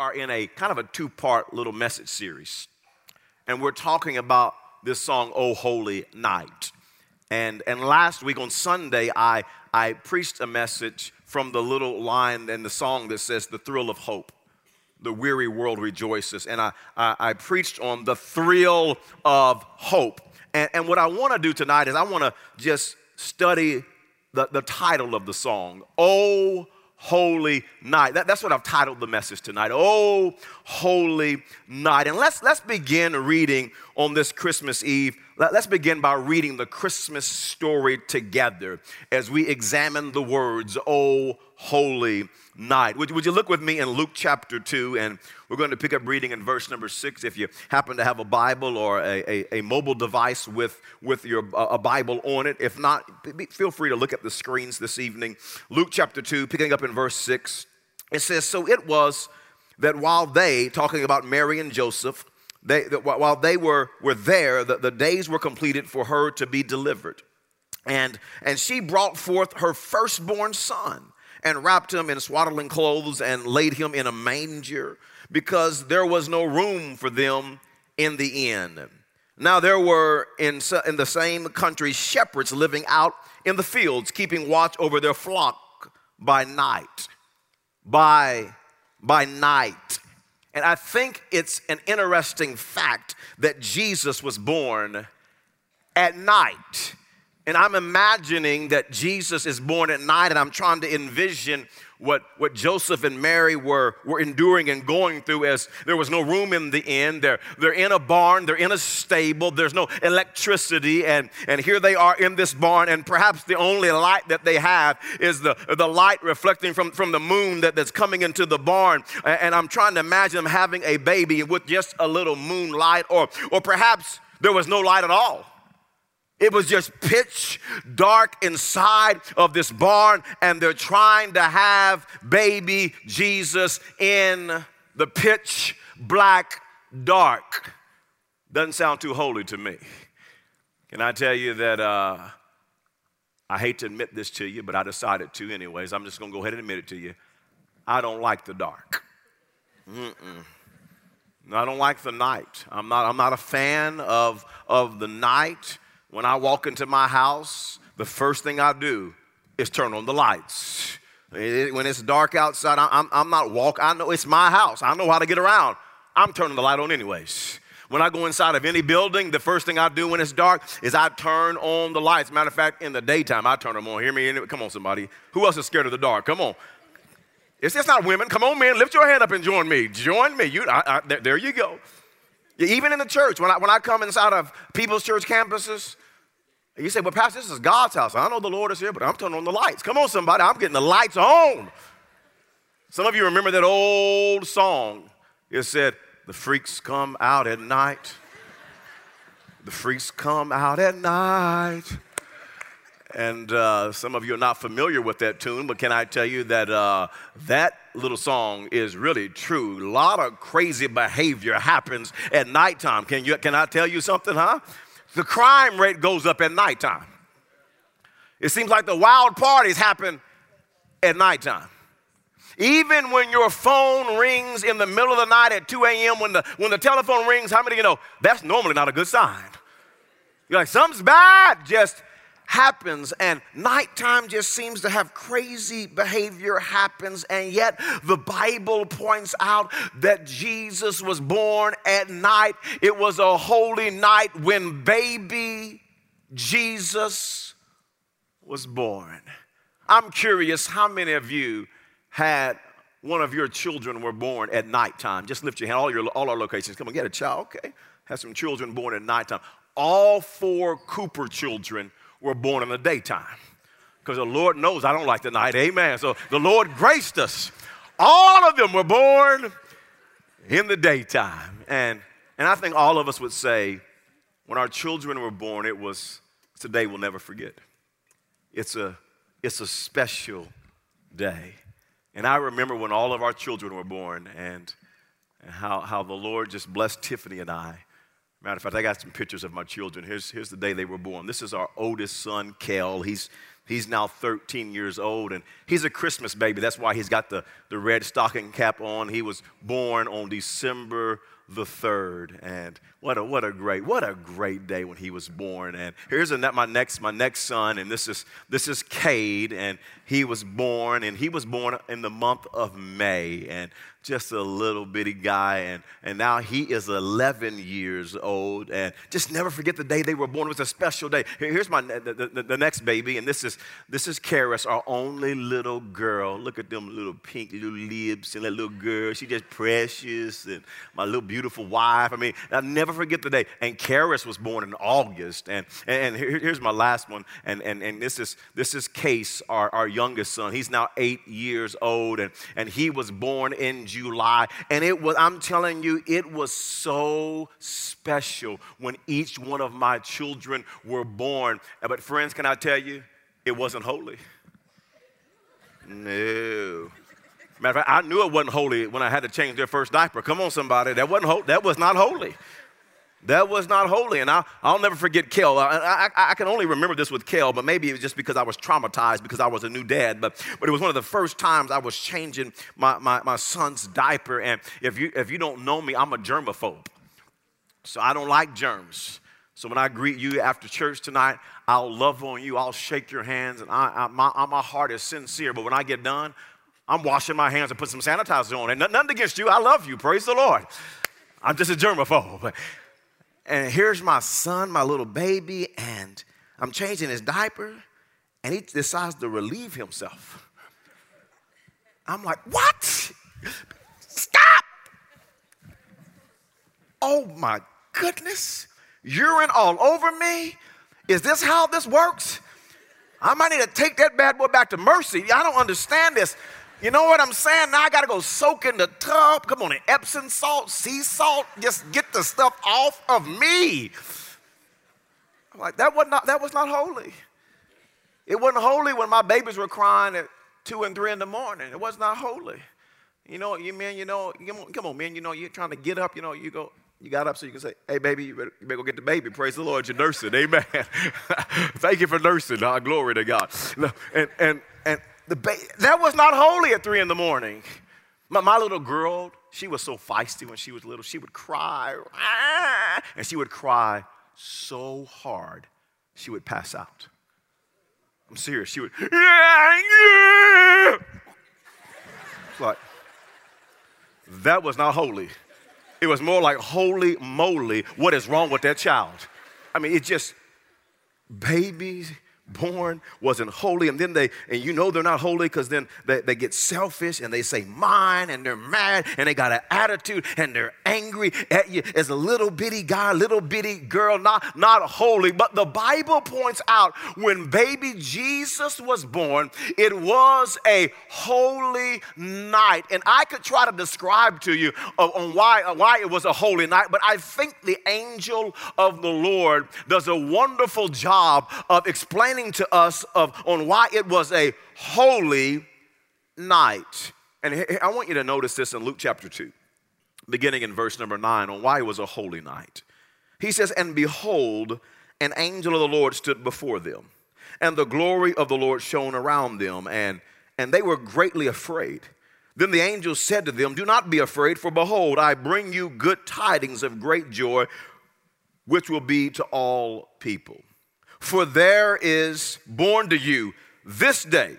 are in a kind of a two part little message series. And we're talking about this song, Oh Holy Night. And, and last week on Sunday, I, I preached a message from the little line in the song that says, The thrill of hope. The weary world rejoices. And I, I, I preached on the thrill of hope. And, and what I want to do tonight is I want to just study the, the title of the song, Oh Holy Night. That, that's what I've titled the message tonight. Oh, Holy Night. And let's, let's begin reading on this Christmas Eve. Let, let's begin by reading the Christmas story together as we examine the words, Oh, Holy Night. Would, would you look with me in Luke chapter 2? And we're going to pick up reading in verse number 6. If you happen to have a Bible or a, a, a mobile device with, with your, uh, a Bible on it, if not, feel free to look at the screens this evening. Luke chapter 2, picking up in verse 6. It says, So it was that while they, talking about Mary and Joseph, they, that while they were, were there, the, the days were completed for her to be delivered. And, and she brought forth her firstborn son and wrapped him in swaddling clothes and laid him in a manger because there was no room for them in the inn. Now, there were in, in the same country shepherds living out in the fields, keeping watch over their flock by night. By, by night. And I think it's an interesting fact that Jesus was born at night. And I'm imagining that Jesus is born at night, and I'm trying to envision what, what Joseph and Mary were, were enduring and going through as there was no room in the inn. They're, they're in a barn, they're in a stable, there's no electricity, and, and here they are in this barn, and perhaps the only light that they have is the, the light reflecting from, from the moon that, that's coming into the barn. And I'm trying to imagine them having a baby with just a little moonlight, or, or perhaps there was no light at all. It was just pitch dark inside of this barn, and they're trying to have baby Jesus in the pitch black dark. Doesn't sound too holy to me. Can I tell you that uh, I hate to admit this to you, but I decided to anyways. I'm just going to go ahead and admit it to you. I don't like the dark. Mm-mm. I don't like the night. I'm not, I'm not a fan of, of the night. When I walk into my house, the first thing I do is turn on the lights. When it's dark outside, I'm, I'm not walking. I know it's my house. I know how to get around. I'm turning the light on anyways. When I go inside of any building, the first thing I do when it's dark is I turn on the lights. Matter of fact, in the daytime, I turn them on. Hear me? Come on, somebody. Who else is scared of the dark? Come on. It's just not women. Come on, men. Lift your hand up and join me. Join me. You, I, I, there, there you go. Even in the church, when I, when I come inside of people's church campuses, you say, well, Pastor, this is God's house. I know the Lord is here, but I'm turning on the lights. Come on, somebody. I'm getting the lights on. Some of you remember that old song. It said, The freaks come out at night. The freaks come out at night. And uh, some of you are not familiar with that tune, but can I tell you that uh, that little song is really true? A lot of crazy behavior happens at nighttime. Can, you, can I tell you something, huh? The crime rate goes up at nighttime. It seems like the wild parties happen at nighttime. Even when your phone rings in the middle of the night at 2 a.m., when the, when the telephone rings, how many of you know that's normally not a good sign? You're like, something's bad. Just happens and nighttime just seems to have crazy behavior happens and yet the bible points out that jesus was born at night. It was a holy night when baby jesus was born. I'm curious how many of you had one of your children were born at nighttime. Just lift your hand. All your all our locations. Come on get a child okay? Have some children born at nighttime. All four cooper children were born in the daytime. Because the Lord knows I don't like the night. Amen. So the Lord graced us. All of them were born in the daytime. And, and I think all of us would say, when our children were born, it was it's a day we'll never forget. It's a, it's a special day. And I remember when all of our children were born and, and how, how the Lord just blessed Tiffany and I Matter of fact, I got some pictures of my children. Here's, here's the day they were born. This is our oldest son, Kel. He's, he's now 13 years old, and he's a Christmas baby. That's why he's got the, the red stocking cap on. He was born on December the 3rd. And what a, what a great, what a great day when he was born. And here's a, my next, my next son, and this is, this is Cade, and he was born, and he was born in the month of May. And just a little bitty guy, and, and now he is 11 years old. And just never forget the day they were born. It was a special day. Here's my the, the, the next baby, and this is this is Karis, our only little girl. Look at them little pink little lips and that little girl. She just precious, and my little beautiful wife. I mean, I'll never forget the day. And Karis was born in August, and and, and here's my last one, and and and this is this is Case, our, our youngest son. He's now eight years old, and and he was born in July. And it was, I'm telling you, it was so special when each one of my children were born. But, friends, can I tell you, it wasn't holy. No. Matter of fact, I knew it wasn't holy when I had to change their first diaper. Come on, somebody. That wasn't ho- that was not holy. That was not holy. And I'll, I'll never forget Kel. I, I, I, can only remember this with Kel, but maybe it was just because I was traumatized because I was a new dad. But, but it was one of the first times I was changing my, my, my son's diaper. And if you, if you don't know me, I'm a germaphobe. So I don't like germs. So when I greet you after church tonight, I'll love on you. I'll shake your hands. And I, I my, my heart is sincere. But when I get done, I'm washing my hands and put some sanitizer on. And nothing against you. I love you. Praise the Lord. I'm just a germaphobe and here's my son, my little baby, and I'm changing his diaper, and he decides to relieve himself. I'm like, what? Stop! Oh my goodness, urine all over me? Is this how this works? I might need to take that bad boy back to Mercy. I don't understand this. You know what I'm saying? Now I got to go soak in the tub. Come on, Epsom salt, sea salt. Just get the stuff off of me. I'm like, that was not, that was not holy. It wasn't holy when my babies were crying at two and three in the morning. It was not holy. You know, you man, you know, come on, come on, man, you know, you're trying to get up, you know, you go, you got up so you can say, hey, baby, you better, you better go get the baby. Praise the Lord, you're nursing. Amen. Thank you for nursing. Oh, glory to God. And, and, and ba- that was not holy at three in the morning. My, my little girl, she was so feisty when she was little. She would cry, ah, and she would cry so hard, she would pass out. I'm serious. She would, It's like, that was not holy. It was more like, holy moly, what is wrong with that child? I mean, it just, babies born wasn't holy. And then they, and you know they're not holy because then they, they get selfish and they say mine and they're mad and they got an attitude and they're angry at you as a little bitty guy, little bitty girl, not, not holy. But the Bible points out when baby Jesus was born, it was a holy night. And I could try to describe to you uh, on why, uh, why it was a holy night, but I think the angel of the Lord does a wonderful job of explaining explaining to us of, on why it was a holy night. And I want you to notice this in Luke chapter 2, beginning in verse number 9, on why it was a holy night. He says, And behold, an angel of the Lord stood before them, and the glory of the Lord shone around them, and, and they were greatly afraid. Then the angel said to them, Do not be afraid, for behold, I bring you good tidings of great joy, which will be to all people. For there is born to you this day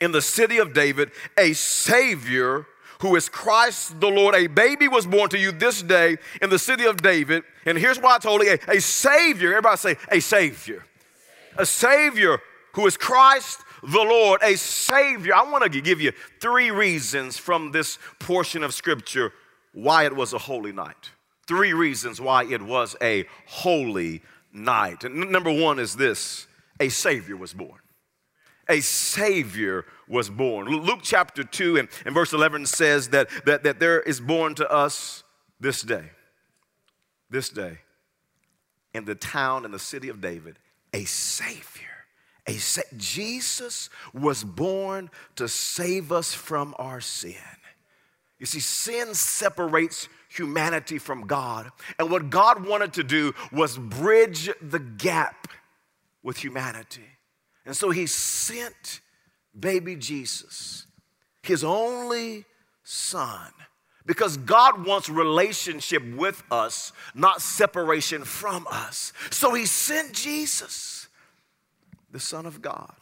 in the city of David a Savior who is Christ the Lord. A baby was born to you this day in the city of David. And here's why I told you a, a Savior, everybody say, a Savior. A Savior who is Christ the Lord, a Savior. I want to give you three reasons from this portion of Scripture why it was a holy night. Three reasons why it was a holy night. And number one is this a Savior was born. A Savior was born. Luke chapter 2 and, and verse 11 says that, that, that there is born to us this day, this day, in the town and the city of David, a Savior. A sa- Jesus was born to save us from our sin. You see, sin separates humanity from God. And what God wanted to do was bridge the gap with humanity. And so he sent baby Jesus, his only son, because God wants relationship with us, not separation from us. So he sent Jesus, the Son of God.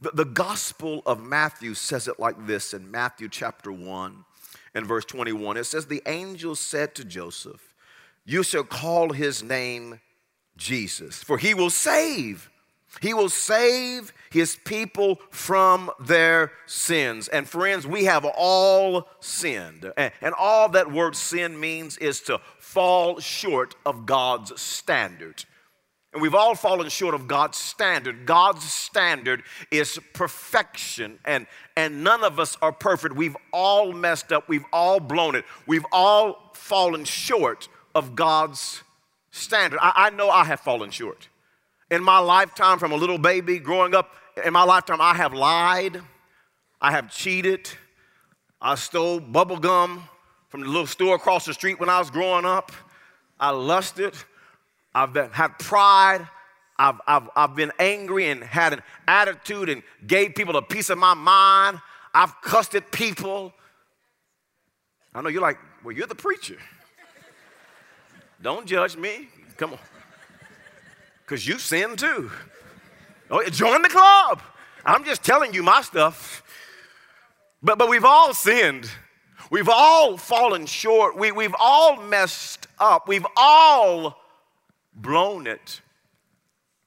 The, the Gospel of Matthew says it like this in Matthew chapter 1 and verse 21. It says, The angel said to Joseph, You shall call his name Jesus, for he will save he will save his people from their sins. And friends, we have all sinned. And all that word sin means is to fall short of God's standard. And we've all fallen short of God's standard. God's standard is perfection, and, and none of us are perfect. We've all messed up, we've all blown it, we've all fallen short of God's standard. I, I know I have fallen short in my lifetime, from a little baby growing up, in my lifetime, I have lied, I have cheated, I stole bubble gum from the little store across the street when I was growing up. I lusted, I've been, had pride, I've, I've, I've been angry and had an attitude and gave people a piece of my mind. I've cussed at people. I know you're like, well, you're the preacher. Don't judge me. Come on because you sin too. Oh, join the club. I'm just telling you my stuff. But, but we've all sinned. We've all fallen short. We, we've all messed up. We've all blown it.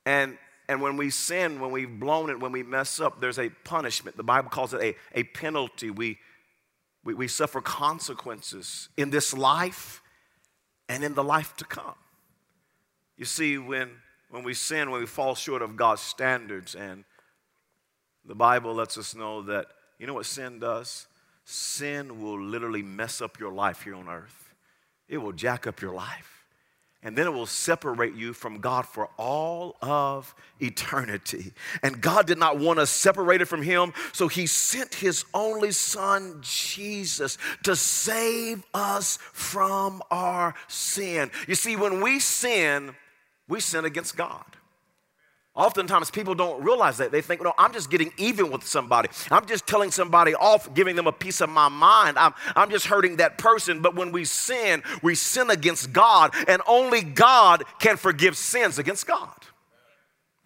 And, and when we sin, when we've blown it, when we mess up, there's a punishment. The Bible calls it a, a penalty. We, we, we suffer consequences in this life and in the life to come. You see, when when we sin, when we fall short of God's standards. And the Bible lets us know that, you know what sin does? Sin will literally mess up your life here on earth, it will jack up your life. And then it will separate you from God for all of eternity. And God did not want us separated from Him, so He sent His only Son, Jesus, to save us from our sin. You see, when we sin, we sin against God. Oftentimes, people don't realize that. They think, no, I'm just getting even with somebody. I'm just telling somebody off, giving them a piece of my mind. I'm, I'm just hurting that person. But when we sin, we sin against God, and only God can forgive sins against God.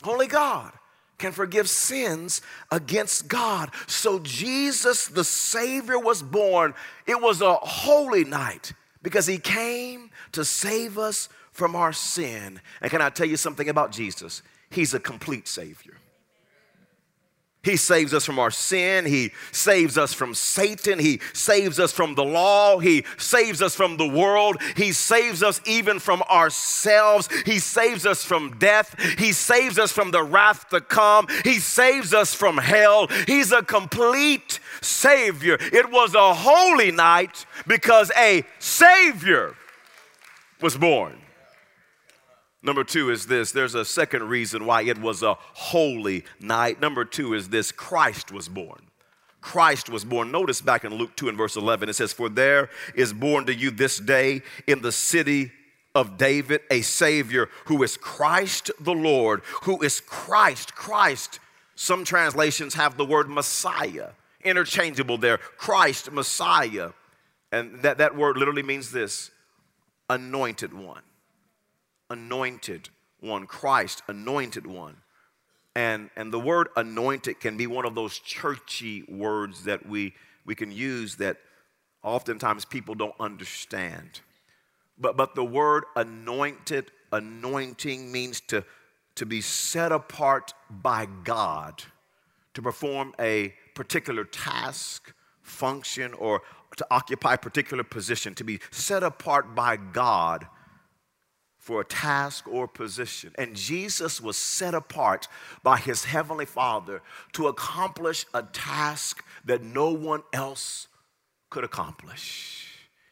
Only God can forgive sins against God. So, Jesus, the Savior, was born. It was a holy night because He came to save us from our sin. And can I tell you something about Jesus? He's a complete Savior. He saves us from our sin. He saves us from Satan. He saves us from the law. He saves us from the world. He saves us even from ourselves. He saves us from death. He saves us from the wrath to come. He saves us from hell. He's a complete Savior. It was a holy night because a Savior was born. Number two is this there's a second reason why it was a holy night. Number two is this Christ was born. Christ was born. Notice back in Luke 2 and verse 11, it says, For there is born to you this day in the city of David a Savior who is Christ the Lord, who is Christ. Christ. Some translations have the word Messiah, interchangeable there. Christ, Messiah. And that, that word literally means this anointed one anointed one, Christ, anointed one. And, and the word anointed can be one of those churchy words that we, we can use that oftentimes people don't understand. But, but the word anointed, anointing means to, to be set apart by God to perform a particular task, function, or to occupy a particular position, to be set apart by God for a task or position. And Jesus was set apart by his heavenly Father to accomplish a task that no one else could accomplish.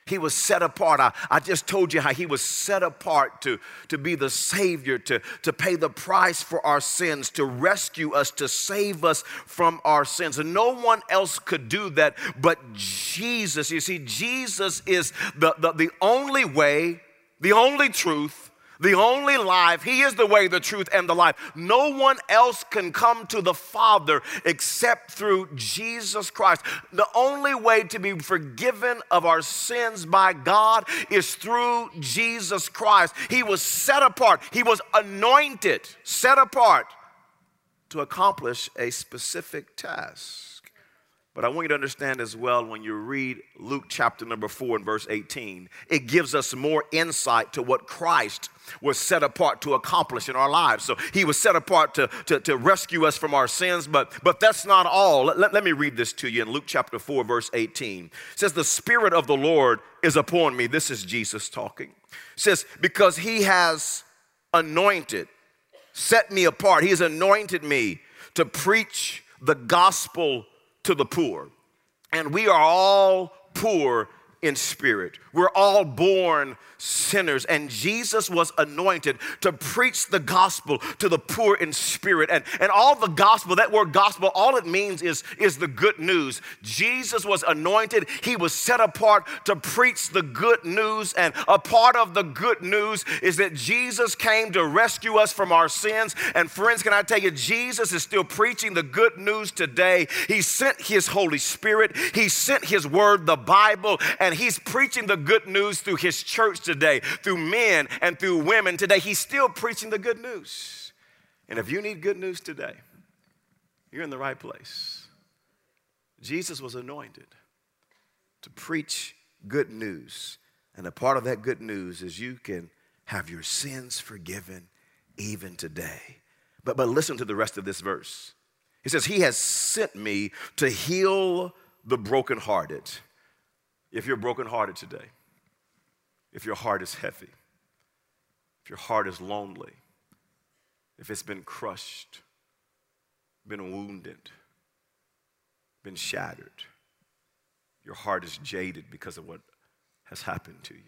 He was set apart. I, I just told you how he was set apart to, to be the Savior, to, to pay the price for our sins, to rescue us, to save us from our sins. And no one else could do that but Jesus. You see, Jesus is the, the, the only way, the only truth, the only life. He is the way, the truth, and the life. No one else can come to the Father except through Jesus Christ. The only way to be forgiven of our sins by God is through Jesus Christ. He was set apart, He was anointed, set apart to accomplish a specific task. But I want you to understand as well when you read Luke chapter number 4 and verse 18, it gives us more insight to what Christ was set apart to accomplish in our lives. So he was set apart to, to, to rescue us from our sins, but, but that's not all. Let, let, let me read this to you in Luke chapter 4, verse 18. It says, The Spirit of the Lord is upon me. This is Jesus talking. It says, Because he has anointed, set me apart. He has anointed me to preach the gospel to the poor. And we are all poor in spirit. We're all born sinners, and Jesus was anointed to preach the gospel to the poor in spirit. And, and all the gospel, that word gospel, all it means is, is the good news. Jesus was anointed, he was set apart to preach the good news. And a part of the good news is that Jesus came to rescue us from our sins. And friends, can I tell you, Jesus is still preaching the good news today. He sent his Holy Spirit, he sent his word, the Bible, and he's preaching the good news through his church today, through men and through women today. He's still preaching the good news. And if you need good news today, you're in the right place. Jesus was anointed to preach good news. And a part of that good news is you can have your sins forgiven even today. But, but listen to the rest of this verse. He says, He has sent me to heal the brokenhearted. If you're brokenhearted today, if your heart is heavy, if your heart is lonely, if it's been crushed, been wounded, been shattered, your heart is jaded because of what has happened to you.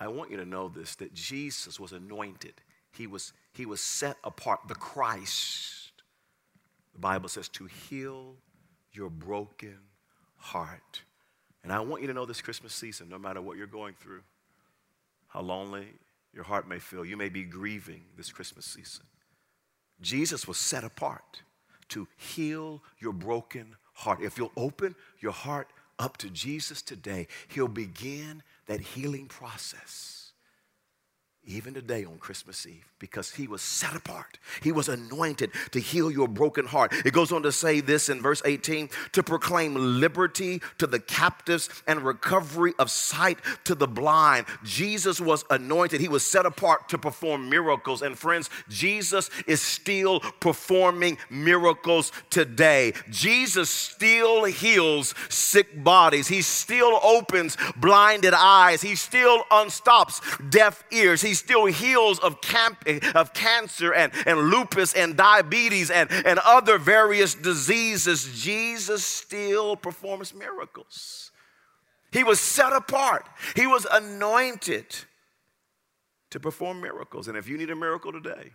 I want you to know this that Jesus was anointed. He was, he was set apart, the Christ. The Bible says to heal your broken heart. And I want you to know this Christmas season, no matter what you're going through, how lonely your heart may feel, you may be grieving this Christmas season. Jesus was set apart to heal your broken heart. If you'll open your heart up to Jesus today, He'll begin that healing process even today on Christmas Eve, because he was set apart. He was anointed to heal your broken heart. It goes on to say this in verse 18 to proclaim liberty to the captives and recovery of sight to the blind. Jesus was anointed, he was set apart to perform miracles. And friends, Jesus is still performing miracles today. Jesus still heals sick bodies, he still opens blinded eyes, he still unstops deaf ears. He still heals of, camp, of cancer and, and lupus and diabetes and, and other various diseases. Jesus still performs miracles. He was set apart, he was anointed to perform miracles. And if you need a miracle today,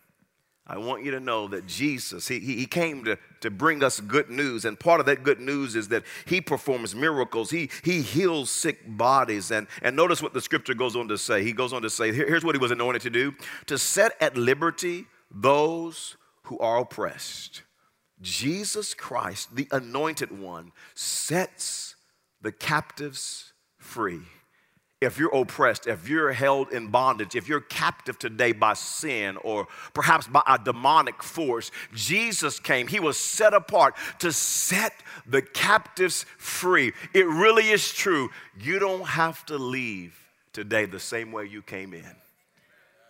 I want you to know that Jesus, he, he came to, to bring us good news. And part of that good news is that he performs miracles. He, he heals sick bodies. And, and notice what the scripture goes on to say. He goes on to say, here, here's what he was anointed to do to set at liberty those who are oppressed. Jesus Christ, the anointed one, sets the captives free if you're oppressed, if you're held in bondage, if you're captive today by sin or perhaps by a demonic force, Jesus came. He was set apart to set the captives free. It really is true. You don't have to leave today the same way you came in.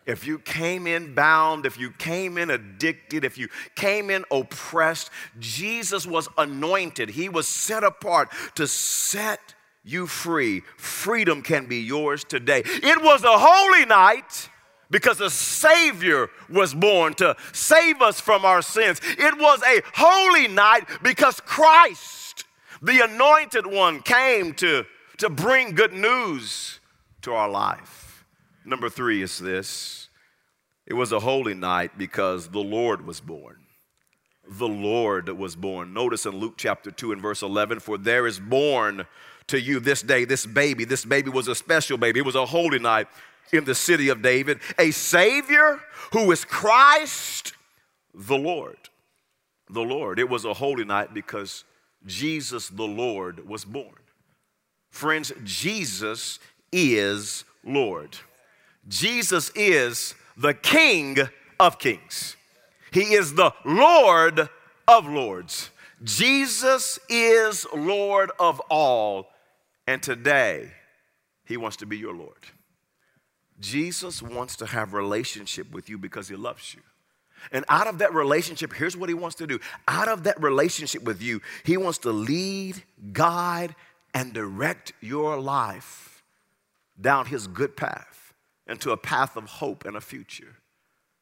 If you came in bound, if you came in addicted, if you came in oppressed, Jesus was anointed. He was set apart to set you free. Freedom can be yours today. It was a holy night because a Savior was born to save us from our sins. It was a holy night because Christ, the anointed one, came to to bring good news to our life. Number three is this it was a holy night because the Lord was born. The Lord was born. Notice in Luke chapter 2 and verse 11, for there is born to you this day this baby. This baby was a special baby, it was a holy night in the city of David, a Savior who is Christ the Lord. The Lord. It was a holy night because Jesus the Lord was born. Friends, Jesus is Lord. Jesus is the King of kings. He is the Lord of lords. Jesus is Lord of all. And today, He wants to be your Lord. Jesus wants to have relationship with you because He loves you. And out of that relationship, here's what he wants to do. Out of that relationship with you, he wants to lead, guide, and direct your life down his good path into a path of hope and a future.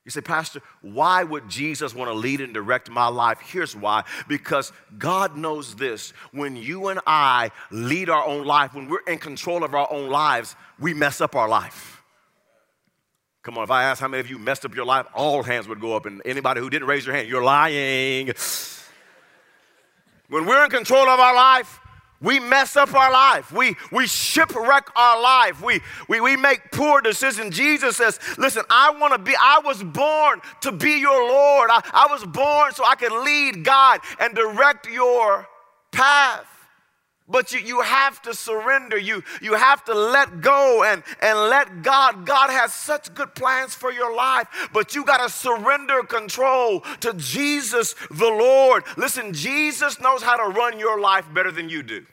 You say, Pastor, why would Jesus want to lead and direct my life? Here's why because God knows this. When you and I lead our own life, when we're in control of our own lives, we mess up our life. Come on, if I ask how many of you messed up your life, all hands would go up, and anybody who didn't raise your hand, you're lying. When we're in control of our life, we mess up our life. We, we shipwreck our life. We, we, we make poor decisions. Jesus says, Listen, I want to be, I was born to be your Lord. I, I was born so I can lead, God, and direct your path. But you, you have to surrender. You, you have to let go and, and let God. God has such good plans for your life, but you got to surrender control to Jesus the Lord. Listen, Jesus knows how to run your life better than you do.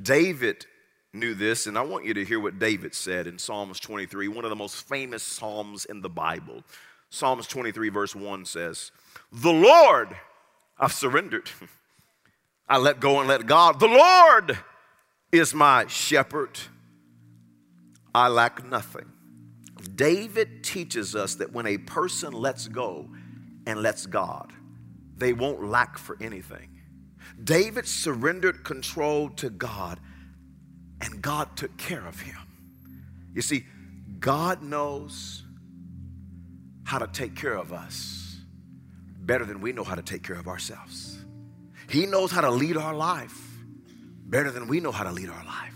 David knew this, and I want you to hear what David said in Psalms 23, one of the most famous Psalms in the Bible. Psalms 23, verse 1 says, The Lord, I've surrendered. I let go and let God. The Lord is my shepherd. I lack nothing. David teaches us that when a person lets go and lets God, they won't lack for anything. David surrendered control to God, and God took care of him. You see, God knows how to take care of us better than we know how to take care of ourselves. He knows how to lead our life better than we know how to lead our life.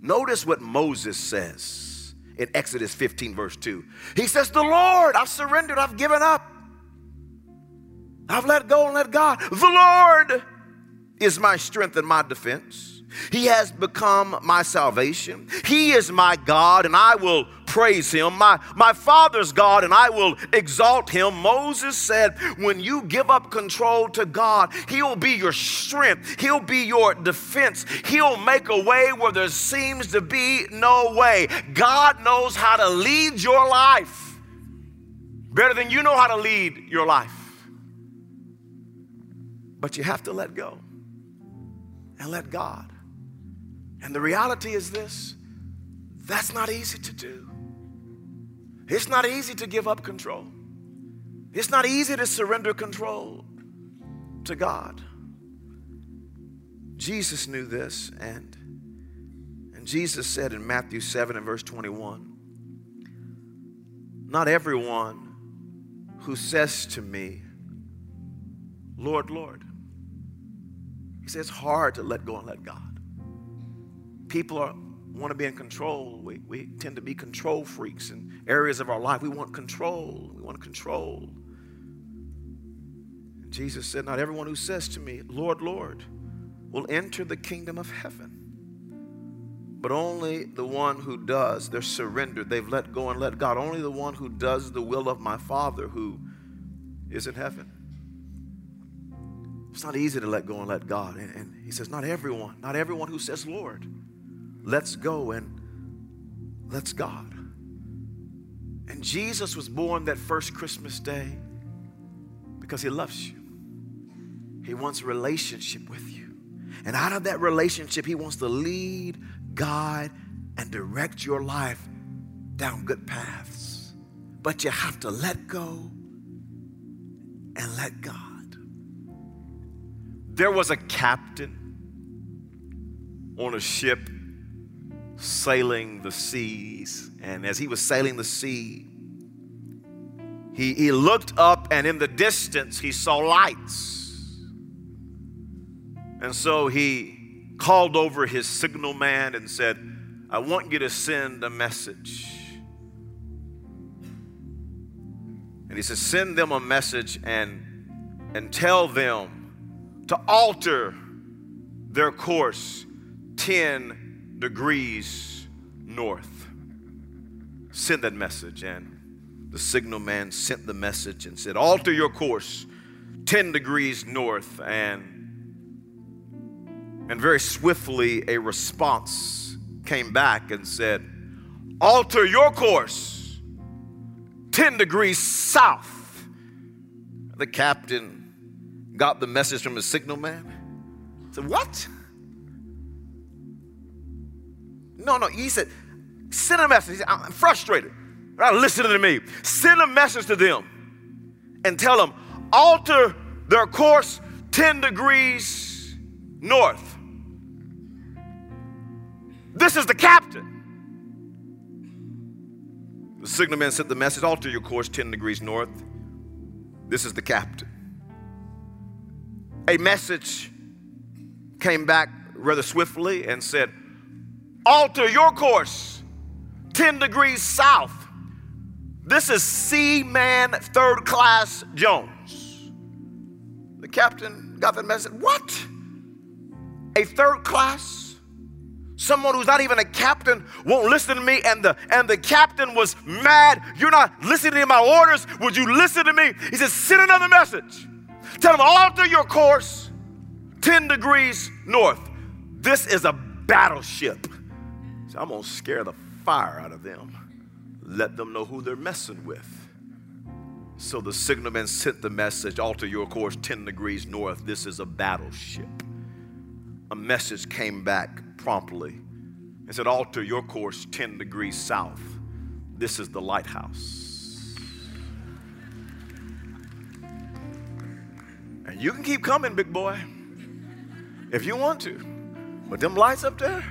Notice what Moses says in Exodus 15, verse 2. He says, The Lord, I've surrendered, I've given up. I've let go and let God. The Lord is my strength and my defense. He has become my salvation. He is my God, and I will praise him. My, my Father's God, and I will exalt him. Moses said, When you give up control to God, He'll be your strength, He'll be your defense. He'll make a way where there seems to be no way. God knows how to lead your life better than you know how to lead your life. But you have to let go and let God. And the reality is this that's not easy to do. It's not easy to give up control. It's not easy to surrender control to God. Jesus knew this, and, and Jesus said in Matthew 7 and verse 21 Not everyone who says to me, Lord, Lord, he says hard to let go and let God people are, want to be in control. We, we tend to be control freaks in areas of our life. We want control. We want to control. And Jesus said, Not everyone who says to me, Lord, Lord, will enter the kingdom of heaven, but only the one who does. They're surrendered. They've let go and let God. Only the one who does the will of my Father who is in heaven. It's not easy to let go and let God. And, and he says, Not everyone, not everyone who says, Lord let's go and let's God. And Jesus was born that first Christmas day because he loves you. He wants a relationship with you. And out of that relationship, he wants to lead, guide, and direct your life down good paths. But you have to let go and let God. There was a captain on a ship sailing the seas. And as he was sailing the sea, he, he looked up and in the distance he saw lights. And so he called over his signal man and said, I want you to send a message. And he says, Send them a message and, and tell them to alter their course 10 degrees north. Send that message. And the signal man sent the message and said, Alter your course 10 degrees north. And, and very swiftly, a response came back and said, Alter your course 10 degrees south. The captain got the message from the signal man. Said, What? No, no. He said, Send a message. Said, I'm frustrated. Not listening to me. Send a message to them and tell them, alter their course 10 degrees north. This is the captain. The signalman sent the message alter your course 10 degrees north. This is the captain. A message came back rather swiftly and said, Alter your course 10 degrees south. This is Seaman Third Class Jones. The captain got the message. What? A third class? Someone who's not even a captain won't listen to me, and the and the captain was mad. You're not listening to my orders. Would you listen to me? He said, send another message. Tell them alter your course 10 degrees north. This is a battleship. So I'm gonna scare the fire out of them. Let them know who they're messing with. So the signalman sent the message alter your course 10 degrees north. This is a battleship. A message came back promptly and said, Alter your course 10 degrees south. This is the lighthouse. And you can keep coming, big boy, if you want to. But them lights up there,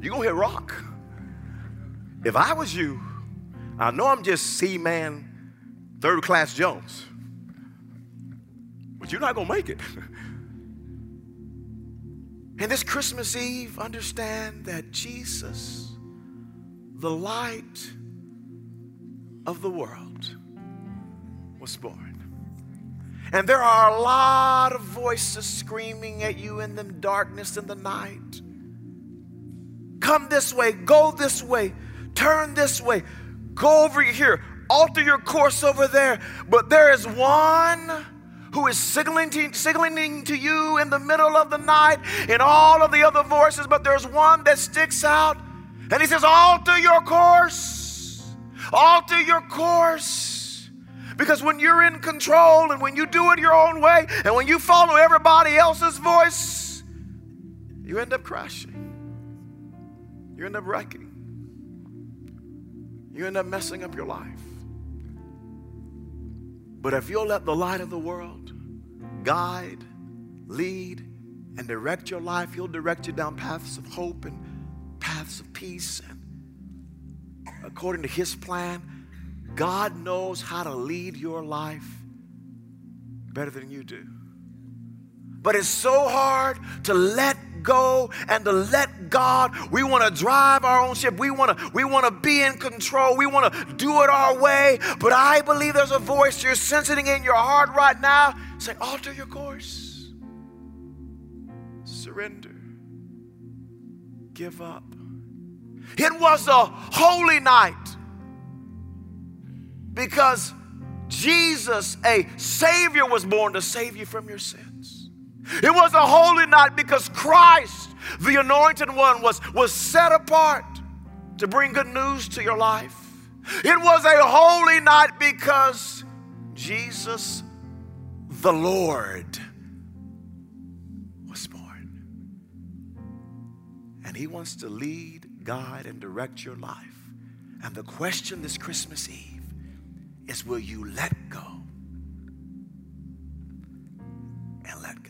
you're going to hit rock. If I was you, I know I'm just Seaman, third class Jones, but you're not going to make it. And this Christmas Eve, understand that Jesus, the light of the world, was born. And there are a lot of voices screaming at you in the darkness in the night. Come this way, go this way, turn this way, go over here, alter your course over there. But there is one who is signaling to, signaling to you in the middle of the night in all of the other voices, but there's one that sticks out. And he says, Alter your course. Alter your course. Because when you're in control and when you do it your own way and when you follow everybody else's voice, you end up crashing. You end up wrecking. You end up messing up your life. But if you'll let the light of the world guide, lead, and direct your life, He'll direct you down paths of hope and paths of peace. And according to His plan, God knows how to lead your life better than you do. But it's so hard to let go and to let God. We want to drive our own ship. We want to we want to be in control. We want to do it our way. But I believe there's a voice you're sensing in your heart right now saying, alter your course. Surrender. Give up. It was a holy night because Jesus, a Savior, was born to save you from your sins. It was a holy night because Christ, the anointed one, was, was set apart to bring good news to your life. It was a holy night because Jesus, the Lord, was born. And He wants to lead, guide, and direct your life. And the question this Christmas Eve is will you let go and let go?